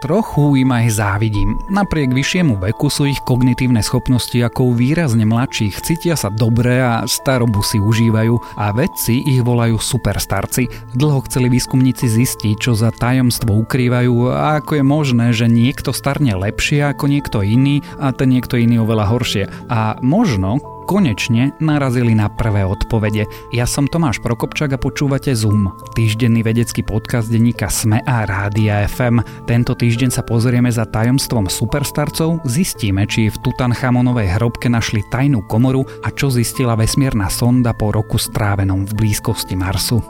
Trochu im aj závidím. Napriek vyššiemu veku sú ich kognitívne schopnosti ako výrazne mladších, cítia sa dobre a starobu si užívajú a vedci ich volajú superstarci. Dlho chceli výskumníci zistiť, čo za tajomstvo ukrývajú a ako je možné, že niekto starne lepšie ako niekto iný a ten niekto iný oveľa horšie. A možno konečne narazili na prvé odpovede. Ja som Tomáš Prokopčák a počúvate Zoom, týždenný vedecký podcast denníka SME a Rádia FM. Tento týždeň sa pozrieme za tajomstvom superstarcov, zistíme, či v Tutanchamonovej hrobke našli tajnú komoru a čo zistila vesmírna sonda po roku strávenom v blízkosti Marsu.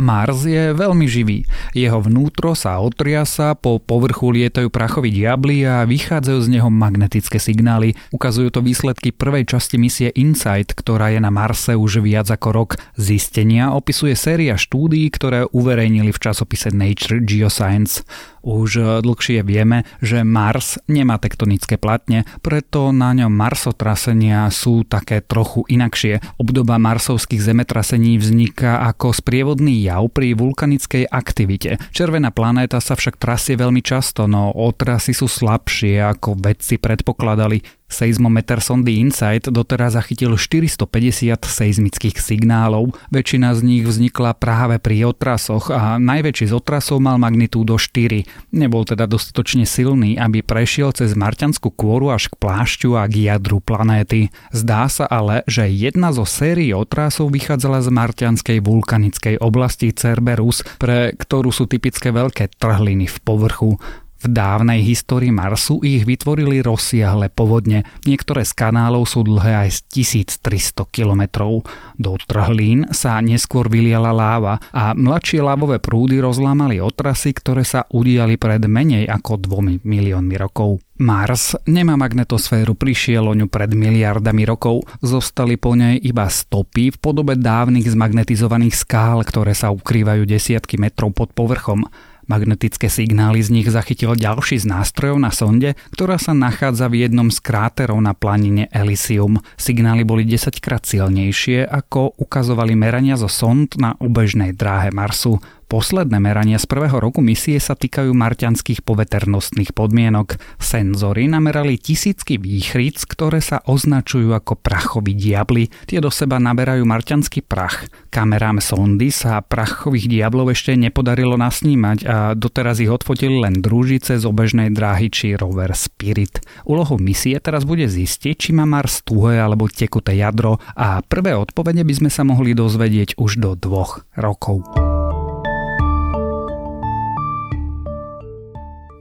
Mars je veľmi živý. Jeho vnútro sa otriasa, po povrchu lietajú prachoví diabli a vychádzajú z neho magnetické signály. Ukazujú to výsledky prvej časti misie InSight, ktorá je na Marse už viac ako rok. Zistenia opisuje séria štúdií, ktoré uverejnili v časopise Nature Geoscience. Už dlhšie vieme, že Mars nemá tektonické platne, preto na ňom marsotrasenia sú také trochu inakšie. Obdoba marsovských zemetrasení vzniká ako sprievodný jav pri vulkanickej aktivite. Červená planéta sa však trasie veľmi často, no otrasy sú slabšie ako vedci predpokladali. Seizmometer sondy InSight doteraz zachytil 450 seizmických signálov, väčšina z nich vznikla práve pri otrasoch a najväčší z otrasov mal magnitúdo 4. Nebol teda dostatočne silný, aby prešiel cez marťanskú kôru až k plášťu a k jadru planéty. Zdá sa ale, že jedna zo sérií otrasov vychádzala z marťanskej vulkanickej oblasti Cerberus, pre ktorú sú typické veľké trhliny v povrchu. V dávnej histórii Marsu ich vytvorili rozsiahle povodne. Niektoré z kanálov sú dlhé aj z 1300 kilometrov. Do trhlín sa neskôr vyliala láva a mladšie lávové prúdy rozlámali otrasy, ktoré sa udiali pred menej ako dvomi miliónmi rokov. Mars nemá magnetosféru, prišiel o ňu pred miliardami rokov. Zostali po nej iba stopy v podobe dávnych zmagnetizovaných skál, ktoré sa ukrývajú desiatky metrov pod povrchom. Magnetické signály z nich zachytil ďalší z nástrojov na sonde, ktorá sa nachádza v jednom z kráterov na planine Elysium. Signály boli 10 krát silnejšie, ako ukazovali merania zo sond na ubežnej dráhe Marsu. Posledné merania z prvého roku misie sa týkajú marťanských poveternostných podmienok. Senzory namerali tisícky výchric, ktoré sa označujú ako prachoví diabli. Tie do seba naberajú marťanský prach. Kamerám sondy sa prachových diablov ešte nepodarilo nasnímať a doteraz ich odfotili len družice z obežnej dráhy či rover Spirit. Úlohou misie teraz bude zistiť, či má Mars tuhé alebo tekuté jadro a prvé odpovede by sme sa mohli dozvedieť už do dvoch rokov.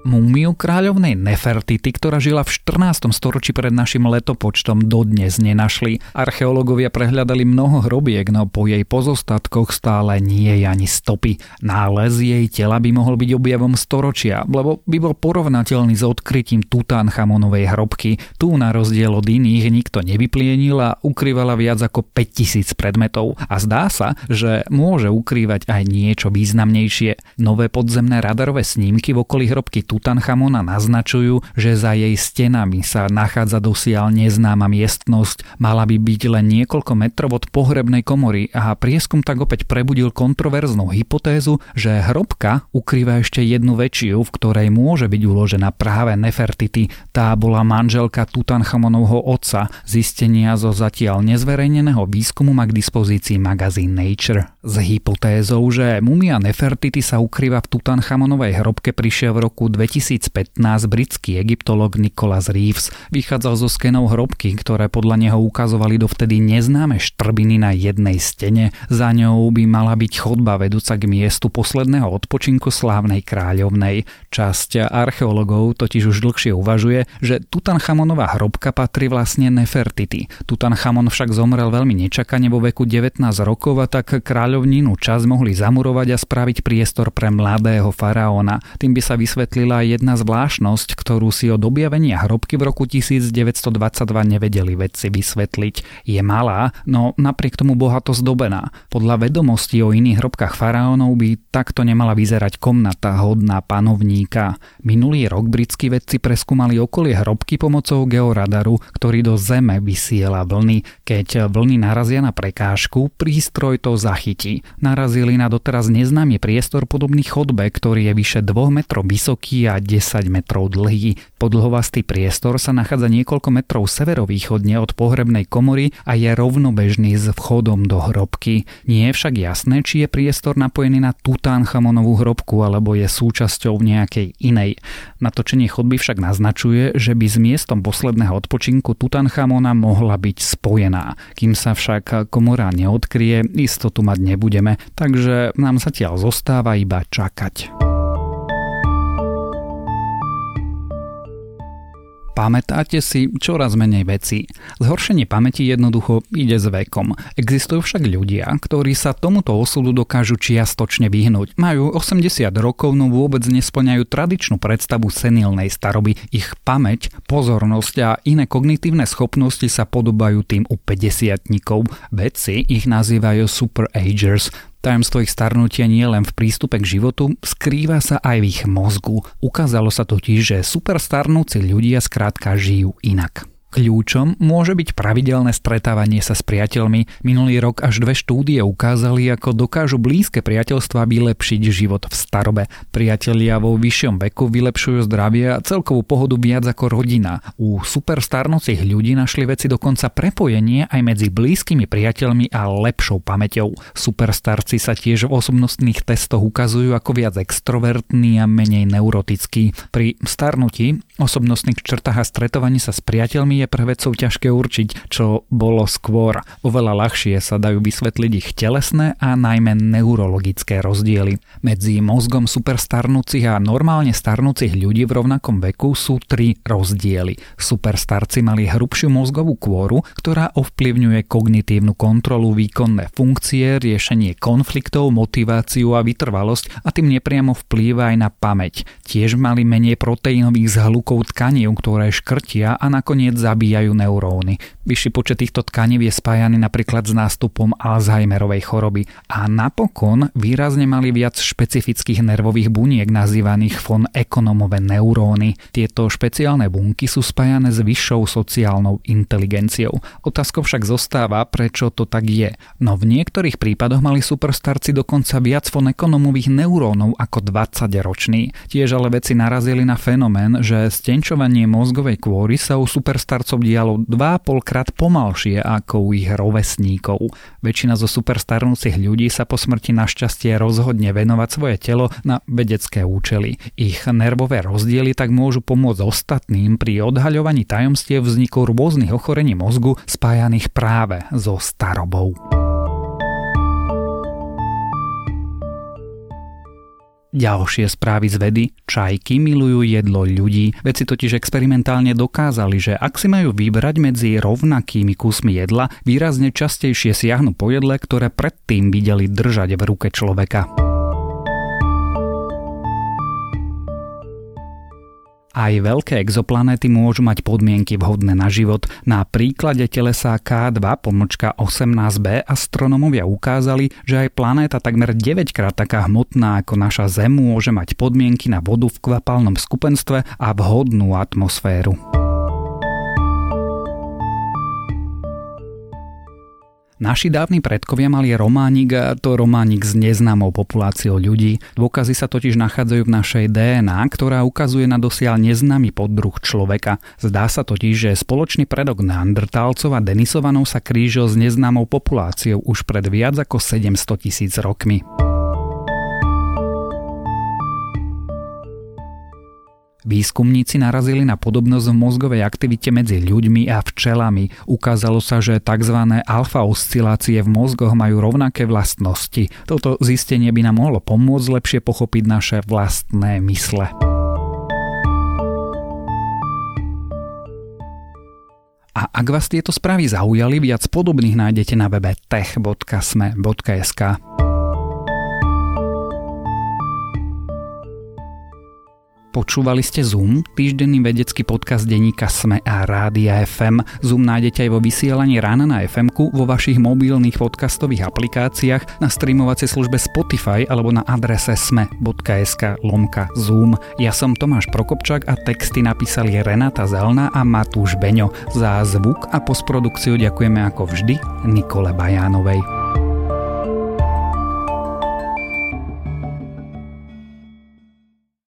Múmiu kráľovnej Nefertity, ktorá žila v 14. storočí pred našim letopočtom, dodnes nenašli. Archeológovia prehľadali mnoho hrobiek, no po jej pozostatkoch stále nie je ani stopy. Nález jej tela by mohol byť objavom storočia, lebo by bol porovnateľný s odkrytím Tutanchamonovej hrobky. Tu na rozdiel od iných nikto nevyplienil a ukrývala viac ako 5000 predmetov. A zdá sa, že môže ukrývať aj niečo významnejšie. Nové podzemné radarové snímky v okolí hrobky Tutanchamona naznačujú, že za jej stenami sa nachádza dosiaľ neznáma miestnosť. Mala by byť len niekoľko metrov od pohrebnej komory a prieskum tak opäť prebudil kontroverznú hypotézu, že hrobka ukrýva ešte jednu väčšiu, v ktorej môže byť uložená práve Nefertiti. Tá bola manželka Tutanchamonovho otca. Zistenia zo zatiaľ nezverejneného výskumu má k dispozícii magazín Nature. S hypotézou, že mumia Nefertiti sa ukrýva v Tutanchamonovej hrobke prišiel v roku 2000 2015 britský egyptolog Nicholas Reeves vychádzal zo skenov hrobky, ktoré podľa neho ukazovali dovtedy neznáme štrbiny na jednej stene. Za ňou by mala byť chodba vedúca k miestu posledného odpočinku slávnej kráľovnej. Časť archeologov totiž už dlhšie uvažuje, že Tutanchamonová hrobka patrí vlastne Nefertiti. Tutanchamon však zomrel veľmi nečakane vo veku 19 rokov a tak kráľovninu čas mohli zamurovať a spraviť priestor pre mladého faraóna. Tým by sa vysvetlili odhalila jedna zvláštnosť, ktorú si od objavenia hrobky v roku 1922 nevedeli vedci vysvetliť. Je malá, no napriek tomu bohato zdobená. Podľa vedomostí o iných hrobkách faraónov by takto nemala vyzerať komnata hodná panovníka. Minulý rok britskí vedci preskúmali okolie hrobky pomocou georadaru, ktorý do zeme vysiela vlny. Keď vlny narazia na prekážku, prístroj to zachytí. Narazili na doteraz neznámy priestor podobný chodbe, ktorý je vyše 2 metrov vysoký a 10 metrov dlhý. Podlhovastý priestor sa nachádza niekoľko metrov severovýchodne od pohrebnej komory a je rovnobežný s vchodom do hrobky. Nie je však jasné, či je priestor napojený na Tutankhamonovú hrobku alebo je súčasťou nejakej inej. Natočenie chodby však naznačuje, že by s miestom posledného odpočinku Tutanchamona mohla byť spojená. Kým sa však komora neodkrie, istotu mať nebudeme, takže nám zatiaľ zostáva iba čakať. Pamätáte si čoraz menej veci. Zhoršenie pamäti jednoducho ide s vekom. Existujú však ľudia, ktorí sa tomuto osudu dokážu čiastočne vyhnúť. Majú 80 rokov, no vôbec nesplňajú tradičnú predstavu senilnej staroby. Ich pamäť, pozornosť a iné kognitívne schopnosti sa podobajú tým u 50 Vedci ich nazývajú super agers. Tajomstvo ich starnutia nie len v prístupe k životu, skrýva sa aj v ich mozgu. Ukázalo sa totiž, že super starnúci ľudia skrátka žijú inak. Kľúčom môže byť pravidelné stretávanie sa s priateľmi. Minulý rok až dve štúdie ukázali, ako dokážu blízke priateľstva vylepšiť život v starobe. Priatelia vo vyššom veku vylepšujú zdravie a celkovú pohodu viac ako rodina. U super starnúcich ľudí našli veci dokonca prepojenie aj medzi blízkymi priateľmi a lepšou pamäťou. Superstarci sa tiež v osobnostných testoch ukazujú ako viac extrovertní a menej neurotickí. Pri starnutí, osobnostných črtách a stretovaní sa s priateľmi je pre vedcov ťažké určiť, čo bolo skôr. Oveľa ľahšie sa dajú vysvetliť ich telesné a najmä neurologické rozdiely. Medzi mozgom superstarnúcich a normálne starnúcich ľudí v rovnakom veku sú tri rozdiely. Superstarci mali hrubšiu mozgovú kôru, ktorá ovplyvňuje kognitívnu kontrolu, výkonné funkcie, riešenie konfliktov, motiváciu a vytrvalosť a tým nepriamo vplýva aj na pamäť. Tiež mali menej proteínových zhlukov tkanív, ktoré škrtia a nakoniec zabíjajú neuróny. Vyšší počet týchto tkaní je spájaný napríklad s nástupom Alzheimerovej choroby. A napokon výrazne mali viac špecifických nervových buniek nazývaných von ekonomové neuróny. Tieto špeciálne bunky sú spájané s vyššou sociálnou inteligenciou. Otázkou však zostáva, prečo to tak je. No v niektorých prípadoch mali superstarci dokonca viac von ekonomových neurónov ako 20 roční. Tiež ale veci narazili na fenomén, že stenčovanie mozgovej kôry sa u superstarcov starcov dialo 2,5 krát pomalšie ako u ich rovesníkov. Väčšina zo superstarnúcich ľudí sa po smrti našťastie rozhodne venovať svoje telo na vedecké účely. Ich nervové rozdiely tak môžu pomôcť ostatným pri odhaľovaní tajomstiev vzniku rôznych ochorení mozgu spájaných práve so starobou. Ďalšie správy z vedy. Čajky milujú jedlo ľudí. Vedci totiž experimentálne dokázali, že ak si majú vybrať medzi rovnakými kusmi jedla, výrazne častejšie siahnu po jedle, ktoré predtým videli držať v ruke človeka. Aj veľké exoplanéty môžu mať podmienky vhodné na život. Na príklade telesa K2 pomočka 18b astronomovia ukázali, že aj planéta takmer 9 krát taká hmotná ako naša Zem môže mať podmienky na vodu v kvapalnom skupenstve a vhodnú atmosféru. Naši dávni predkovia mali románik a to románik s neznámou populáciou ľudí. Dôkazy sa totiž nachádzajú v našej DNA, ktorá ukazuje na dosiaľ neznámy poddruh človeka. Zdá sa totiž, že spoločný predok Neandertálcov a Denisovanov sa krížil s neznámou populáciou už pred viac ako 700 tisíc rokmi. Výskumníci narazili na podobnosť v mozgovej aktivite medzi ľuďmi a včelami. Ukázalo sa, že tzv. alfa oscilácie v mozgoch majú rovnaké vlastnosti. Toto zistenie by nám mohlo pomôcť lepšie pochopiť naše vlastné mysle. A ak vás tieto správy zaujali, viac podobných nájdete na webe tech.sme.sk. Počúvali ste Zoom, týždenný vedecký podcast denníka Sme a Rádia FM. Zoom nájdete aj vo vysielaní rána na fm vo vašich mobilných podcastových aplikáciách, na streamovacej službe Spotify alebo na adrese sme.sk lomka Zoom. Ja som Tomáš Prokopčák a texty napísali Renata Zelna a Matúš Beňo. Za zvuk a postprodukciu ďakujeme ako vždy Nikole Bajánovej.